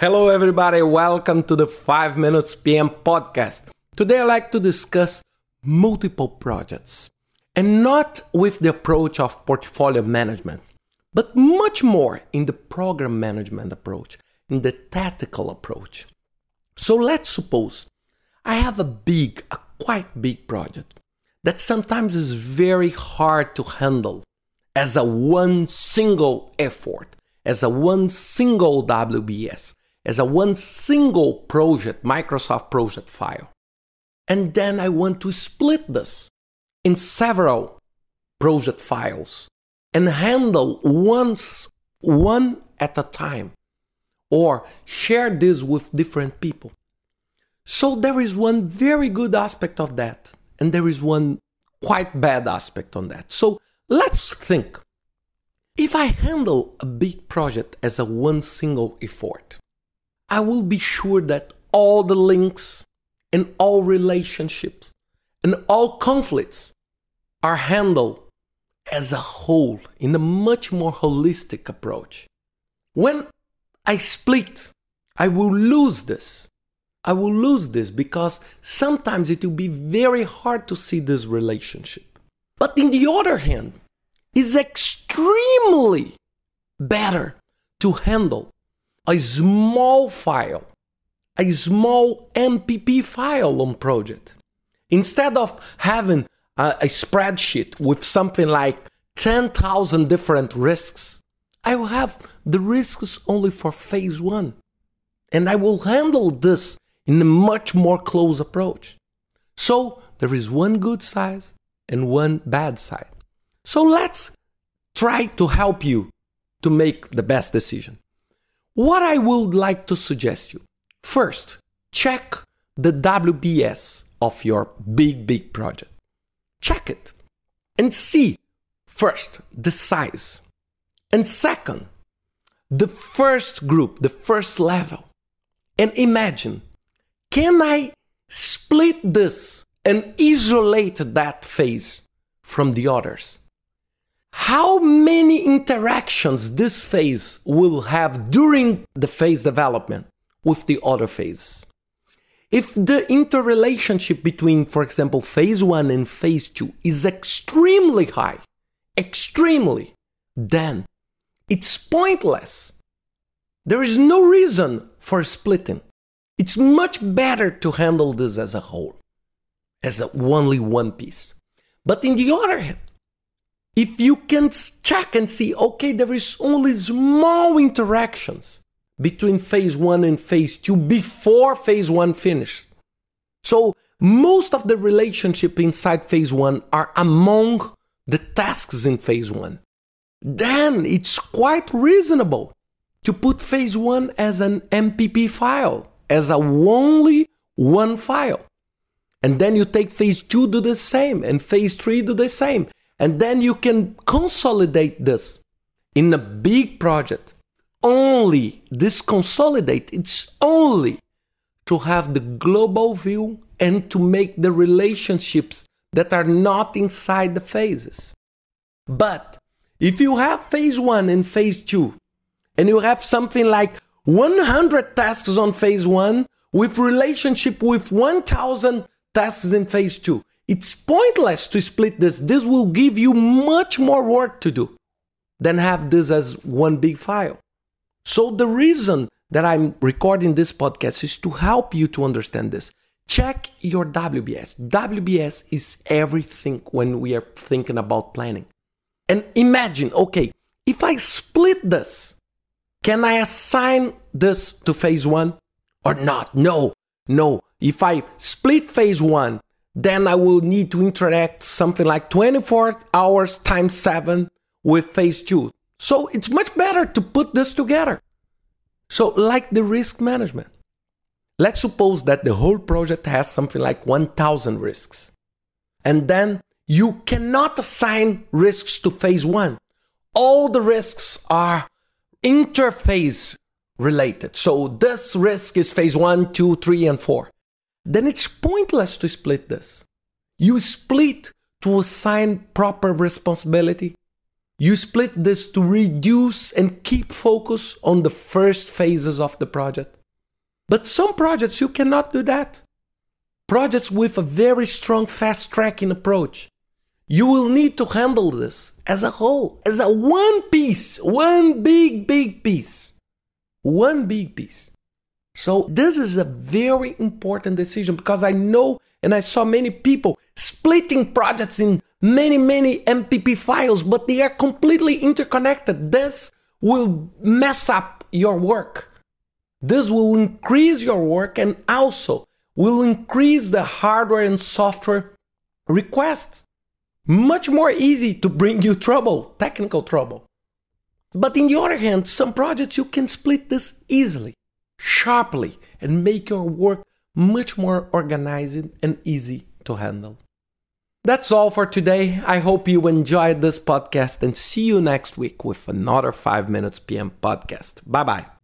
Hello, everybody. Welcome to the 5 Minutes PM podcast. Today, I'd like to discuss multiple projects and not with the approach of portfolio management, but much more in the program management approach, in the tactical approach. So, let's suppose I have a big, a quite big project that sometimes is very hard to handle as a one single effort, as a one single WBS as a one single project, Microsoft project file. And then I want to split this in several project files and handle once one at a time or share this with different people. So there is one very good aspect of that and there is one quite bad aspect on that. So let's think. If I handle a big project as a one single effort, I will be sure that all the links and all relationships and all conflicts are handled as a whole in a much more holistic approach. When I split, I will lose this. I will lose this because sometimes it will be very hard to see this relationship. But in the other hand, it's extremely better to handle a small file, a small MPP file on project. Instead of having a, a spreadsheet with something like 10,000 different risks, I will have the risks only for phase one. And I will handle this in a much more close approach. So there is one good side and one bad side. So let's try to help you to make the best decision. What I would like to suggest you first, check the WBS of your big, big project. Check it and see first the size, and second, the first group, the first level. And imagine can I split this and isolate that phase from the others? How many interactions this phase will have during the phase development with the other phase. If the interrelationship between, for example, phase one and phase two is extremely high, extremely, then it's pointless. There is no reason for splitting. It's much better to handle this as a whole, as a only one piece. But in the other hand, if you can check and see, okay, there is only small interactions between phase one and phase two before phase one finishes. So most of the relationship inside phase one are among the tasks in phase one. Then it's quite reasonable to put phase one as an MPP file, as a only one file. And then you take phase two, do the same, and phase three, do the same. And then you can consolidate this in a big project. Only this consolidate, it's only to have the global view and to make the relationships that are not inside the phases. But if you have phase one and phase two, and you have something like 100 tasks on phase one with relationship with 1000 tasks in phase two, it's pointless to split this. This will give you much more work to do than have this as one big file. So, the reason that I'm recording this podcast is to help you to understand this. Check your WBS. WBS is everything when we are thinking about planning. And imagine, okay, if I split this, can I assign this to phase one or not? No, no. If I split phase one then I will need to interact something like 24 hours times 7 with phase 2. So it's much better to put this together. So, like the risk management, let's suppose that the whole project has something like 1,000 risks. And then you cannot assign risks to phase 1. All the risks are interphase related. So, this risk is phase 1, 2, 3, and 4 then it's pointless to split this. You split to assign proper responsibility. You split this to reduce and keep focus on the first phases of the project. But some projects you cannot do that. Projects with a very strong fast tracking approach. You will need to handle this as a whole, as a one piece, one big, big piece. One big piece. So, this is a very important decision because I know and I saw many people splitting projects in many, many MPP files, but they are completely interconnected. This will mess up your work. This will increase your work and also will increase the hardware and software requests. Much more easy to bring you trouble, technical trouble. But in the other hand, some projects you can split this easily, sharply, and make your work much more organized and easy to handle. That's all for today. I hope you enjoyed this podcast and see you next week with another 5 Minutes PM podcast. Bye bye.